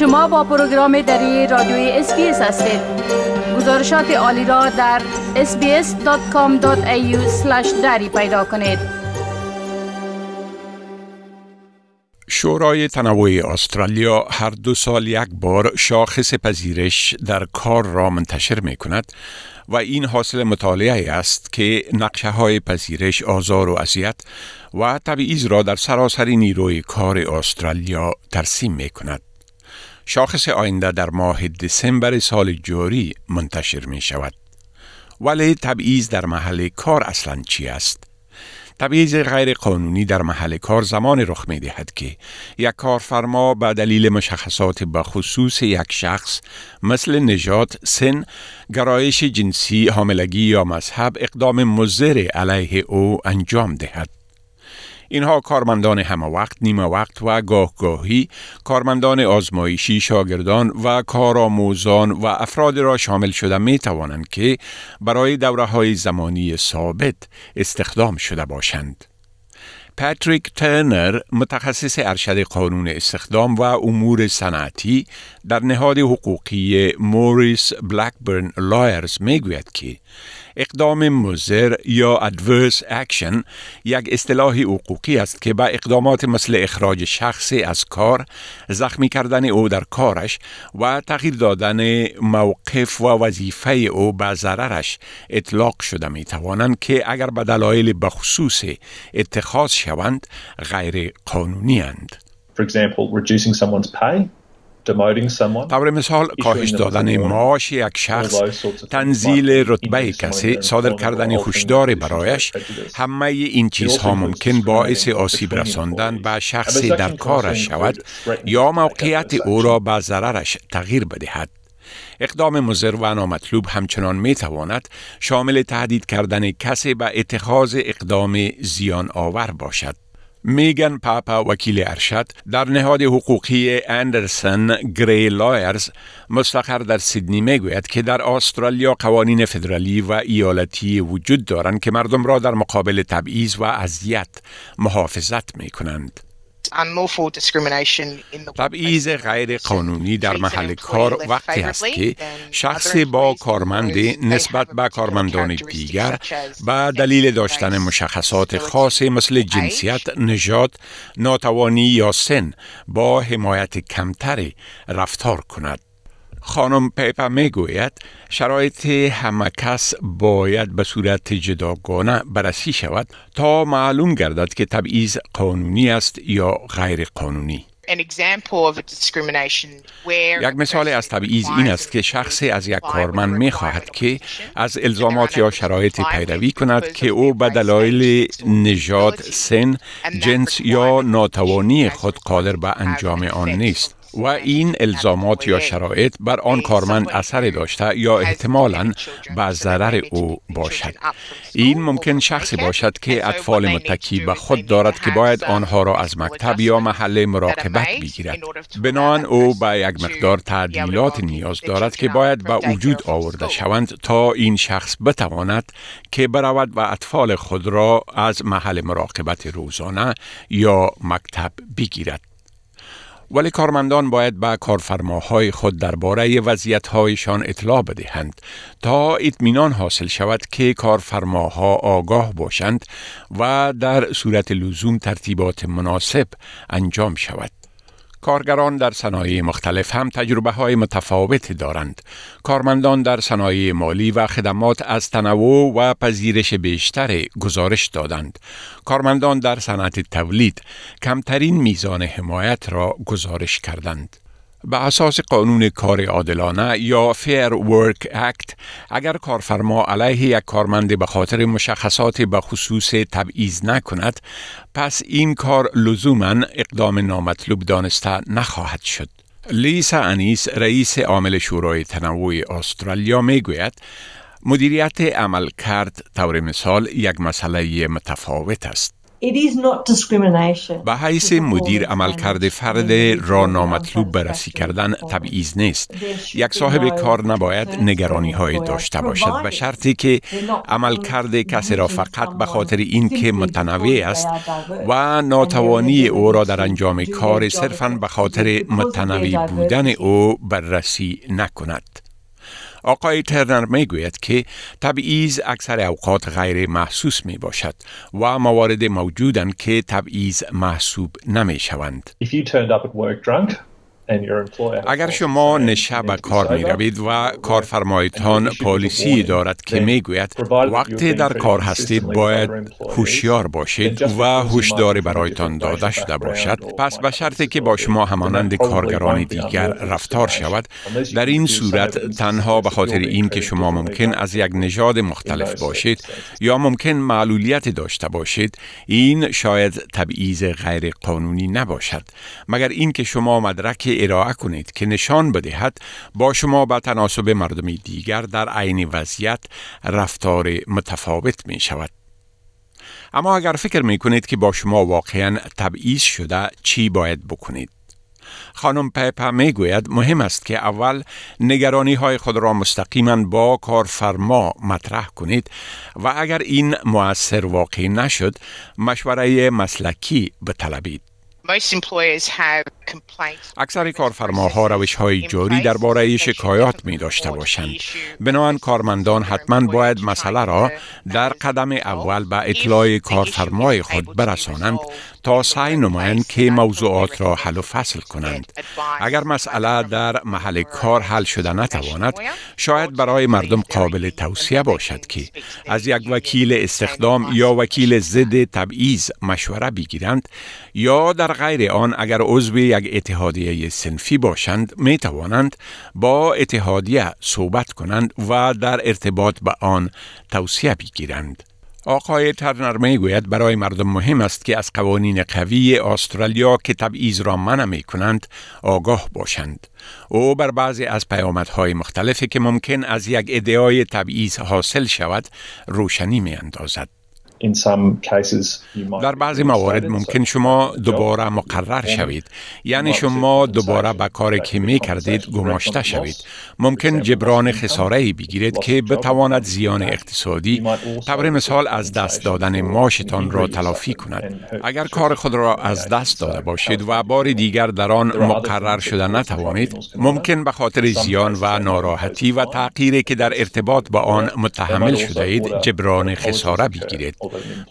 شما با پروگرام دری رادیوی SBS هستید گزارشات عالی را در sbs.com.au دری پیدا کنید شورای تنوع استرالیا هر دو سال یک بار شاخص پذیرش در کار را منتشر می کند و این حاصل مطالعه است که نقشه های پذیرش آزار و اذیت و تبعیض را در سراسر نیروی کار استرالیا ترسیم می کند. شاخص آینده در ماه دسامبر سال جاری منتشر می شود. ولی تبعیض در محل کار اصلا چی است؟ تبعیض غیر قانونی در محل کار زمان رخ می دهد که یک کارفرما به دلیل مشخصات بخصوص یک شخص مثل نژاد، سن، گرایش جنسی، حاملگی یا مذهب اقدام مضر علیه او انجام دهد. اینها کارمندان همه وقت، نیمه وقت و گاهگاهی، کارمندان آزمایشی، شاگردان و کارآموزان و افراد را شامل شده می توانند که برای دوره های زمانی ثابت استخدام شده باشند. پاتریک ترنر متخصص ارشد قانون استخدام و امور صنعتی در نهاد حقوقی موریس بلکبرن لایرز می‌گوید که اقدام مزر یا adverse action یک اصطلاح حقوقی است که به اقدامات مثل اخراج شخصی از کار، زخمی کردن او در کارش و تغییر دادن موقف و وظیفه او به ضررش اطلاق شده می توانند که اگر به دلایل بخصوص اتخاذ شوند غیر قانونی اند. For example, reducing someone's pay طور مثال کاهش دادن معاش یک شخص تنزیل رتبه کسی صادر کردن هشدار برایش همه این چیزها ممکن باعث آسیب رساندن به شخصی در کارش شود یا موقعیت او را به ضررش تغییر بدهد اقدام مزر و نامطلوب همچنان می تواند شامل تهدید کردن کسی به اتخاذ اقدام زیان آور باشد. میگن پاپا وکیل ارشد در نهاد حقوقی اندرسن گری لایرز مستقر در سیدنی می‌گوید که در استرالیا قوانین فدرالی و ایالتی وجود دارند که مردم را در مقابل تبعیض و اذیت محافظت می کنند. تبعیض غیر قانونی در محل کار وقتی است که شخص با کارمند نسبت به کارمندان دیگر به دلیل داشتن مشخصات خاص مثل جنسیت، نژاد، ناتوانی یا سن با حمایت کمتری رفتار کند. خانم پیپا می گوید شرایط همه کس باید به صورت جداگانه بررسی شود تا معلوم گردد که تبعیض قانونی است یا غیر قانونی. یک مثال از تبعیض این است که شخصی از یک کارمند می خواهد که از الزامات یا شرایط پیروی کند که او به دلایل نژاد، سن، جنس یا ناتوانی خود قادر به انجام آن نیست. و این الزامات یا شرایط بر آن کارمند اثر داشته یا احتمالا به ضرر او باشد. این ممکن شخصی باشد که اطفال متکی به خود دارد که باید آنها را از مکتب یا محل مراقبت بگیرد. بنان او به یک مقدار تعدیلات نیاز دارد که باید به وجود آورده شوند تا این شخص بتواند که برود و اطفال خود را از محل مراقبت روزانه یا مکتب بگیرد. ولی کارمندان باید به کارفرماهای خود درباره وضعیتهایشان اطلاع بدهند تا اطمینان حاصل شود که کارفرماها آگاه باشند و در صورت لزوم ترتیبات مناسب انجام شود. کارگران در صنایع مختلف هم تجربه های متفاوتی دارند. کارمندان در صنایع مالی و خدمات از تنوع و پذیرش بیشتر گزارش دادند. کارمندان در صنعت تولید کمترین میزان حمایت را گزارش کردند. به اساس قانون کار عادلانه یا Fair Work Act اگر کارفرما علیه یک کارمند به خاطر مشخصات به خصوص تبعیض نکند پس این کار لزوما اقدام نامطلوب دانسته نخواهد شد. لیسا انیس رئیس عامل شورای تنوع استرالیا می گوید مدیریت عمل کرد طور مثال یک مسئله متفاوت است. به حیث مدیر عملکرد فرد را نامطلوب بررسی کردن تبعیض نیست. یک صاحب کار نباید نگرانی های داشته باشد به شرطی که عملکرد کسی را فقط به خاطر اینکه متنوع است و ناتوانی او را در انجام کار صرفا به خاطر متنوع بودن او بررسی نکند. آقای ترنر می گوید که تبعیض اکثر اوقات غیر محسوس می باشد و موارد موجودند که تبعیض محسوب نمی شوند. اگر شما نشه به کار می روید و کارفرمایتان پالیسی دارد که می گوید وقتی در کار هستید باید هوشیار باشید و هوشداری برایتان داده شده باشد. پس به شرطی که با شما همانند کارگران دیگر رفتار شود در این صورت تنها به خاطر این که شما ممکن از یک نژاد مختلف باشید یا ممکن معلولیت داشته باشید این شاید تبعیض غیر قانونی نباشد. مگر اینکه شما مدرک ارائه کنید که نشان بدهد با شما به تناسب مردم دیگر در عین وضعیت رفتار متفاوت می شود. اما اگر فکر می کنید که با شما واقعا تبعیض شده چی باید بکنید؟ خانم پیپا می گوید مهم است که اول نگرانی های خود را مستقیما با کارفرما مطرح کنید و اگر این مؤثر واقع نشد مشوره مسلکی بطلبید. اکثر کارفرماها روش های جاری درباره شکایات می داشته باشند. بنابراین کارمندان حتما باید مسئله را در قدم اول به اطلاع کارفرمای خود برسانند تا سعی نمایند که موضوعات را حل و فصل کنند. اگر مسئله در محل کار حل شده نتواند، شاید برای مردم قابل توصیه باشد که از یک وکیل استخدام یا وکیل ضد تبعیض مشوره بگیرند یا در غیر آن اگر عضو یک اتحادیه سنفی باشند می توانند با اتحادیه صحبت کنند و در ارتباط به آن توصیه بگیرند. آقای ترنر می گوید برای مردم مهم است که از قوانین قوی استرالیا که تبعیض را منع می کنند آگاه باشند. او بر بعضی از پیامدهای مختلفی که ممکن از یک ادعای تبعیض حاصل شود روشنی می اندازد. در بعضی موارد ممکن شما دوباره مقرر شوید. یعنی شما دوباره به کاری که می کردید گماشته شوید. ممکن جبران خساره بگیرید که بتواند زیان اقتصادی طبر مثال از دست دادن ماشتان را تلافی کند. اگر کار خود را از دست داده باشید و بار دیگر در آن مقرر شده نتوانید. ممکن به خاطر زیان و ناراحتی و تغییری که در ارتباط با آن متحمل شده اید جبران خساره بگیرید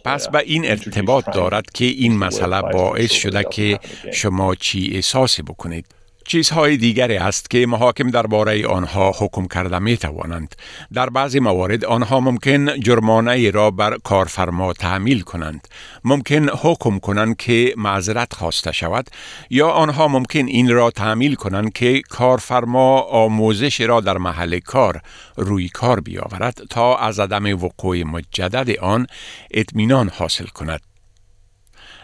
پس به این ارتباط دارد که این مسئله باعث شده که شما چی احساسی بکنید. چیزهای دیگری است که محاکم درباره آنها حکم کرده می توانند. در بعضی موارد آنها ممکن جرمانه را بر کارفرما تحمیل کنند. ممکن حکم کنند که معذرت خواسته شود یا آنها ممکن این را تحمیل کنند که کارفرما آموزش را در محل کار روی کار بیاورد تا از عدم وقوع مجدد آن اطمینان حاصل کند.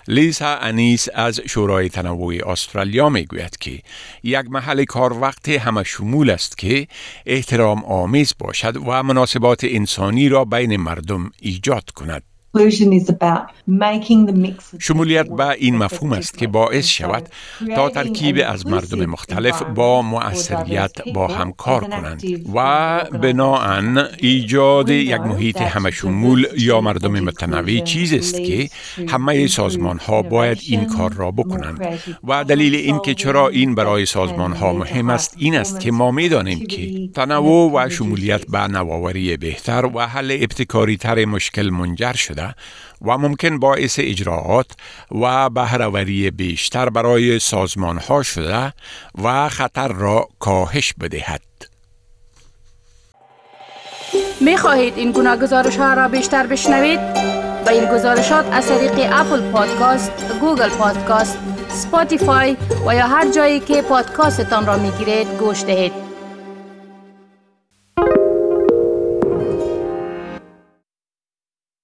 لیسا انیس از شورای تنوع استرالیا می گوید که یک محل کار وقت همه شمول است که احترام آمیز باشد و مناسبات انسانی را بین مردم ایجاد کند. شمولیت به این مفهوم است که باعث شود تا ترکیب از مردم مختلف با مؤثریت با هم کار کنند و بناهن ایجاد یک محیط همه شمول یا مردم متنوع چیز است که همه سازمان ها باید این کار را بکنند. و دلیل اینکه چرا این برای سازمان ها مهم است این است که ما می دانیم که تنوع و شمولیت به نوآوری بهتر و حل ابتکاری تر مشکل منجر شده و ممکن باعث اجراعات و بهرهوری بیشتر برای سازمان ها شده و خطر را کاهش بدهد. می خواهید این گونه گزارش ها را بیشتر بشنوید؟ با این گزارشات از طریق Apple Podcast، Google Podcast، Spotify و یا هر جایی که پادکاستتان را می گیرید گوش دهید.